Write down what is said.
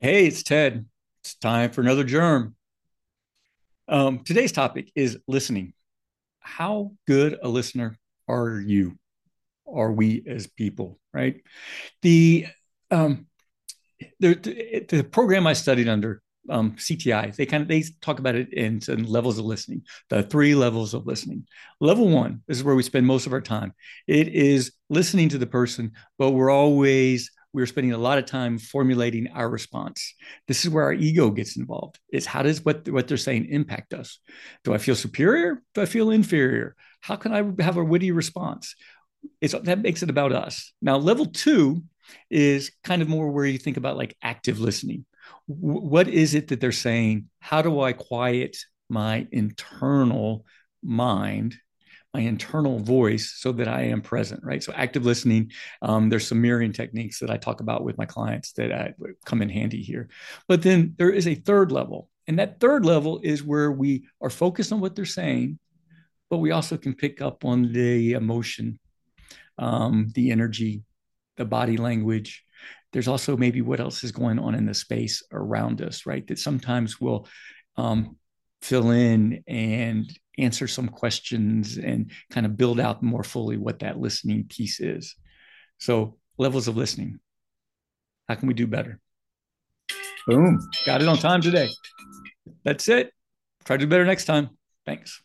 Hey, it's Ted. It's time for another germ. Um, today's topic is listening. How good a listener are you? Are we as people, right? The um, the, the, the program I studied under um, CTI, they kind of they talk about it in, in levels of listening. The three levels of listening. Level one this is where we spend most of our time. It is listening to the person, but we're always we're spending a lot of time formulating our response. This is where our ego gets involved. Is how does what what they're saying impact us? Do I feel superior? Do I feel inferior? How can I have a witty response? It's that makes it about us. Now, level two is kind of more where you think about like active listening. W- what is it that they're saying? How do I quiet my internal mind my internal voice so that I am present, right? So active listening. Um, there's some mirroring techniques that I talk about with my clients that uh, come in handy here. But then there is a third level, and that third level is where we are focused on what they're saying, but we also can pick up on the emotion, um, the energy, the body language. There's also maybe what else is going on in the space around us, right? That sometimes will um, fill in and answer some questions and kind of build out more fully what that listening piece is. So, levels of listening. How can we do better? Boom. Got it on time today. That's it. Try to do better next time. Thanks.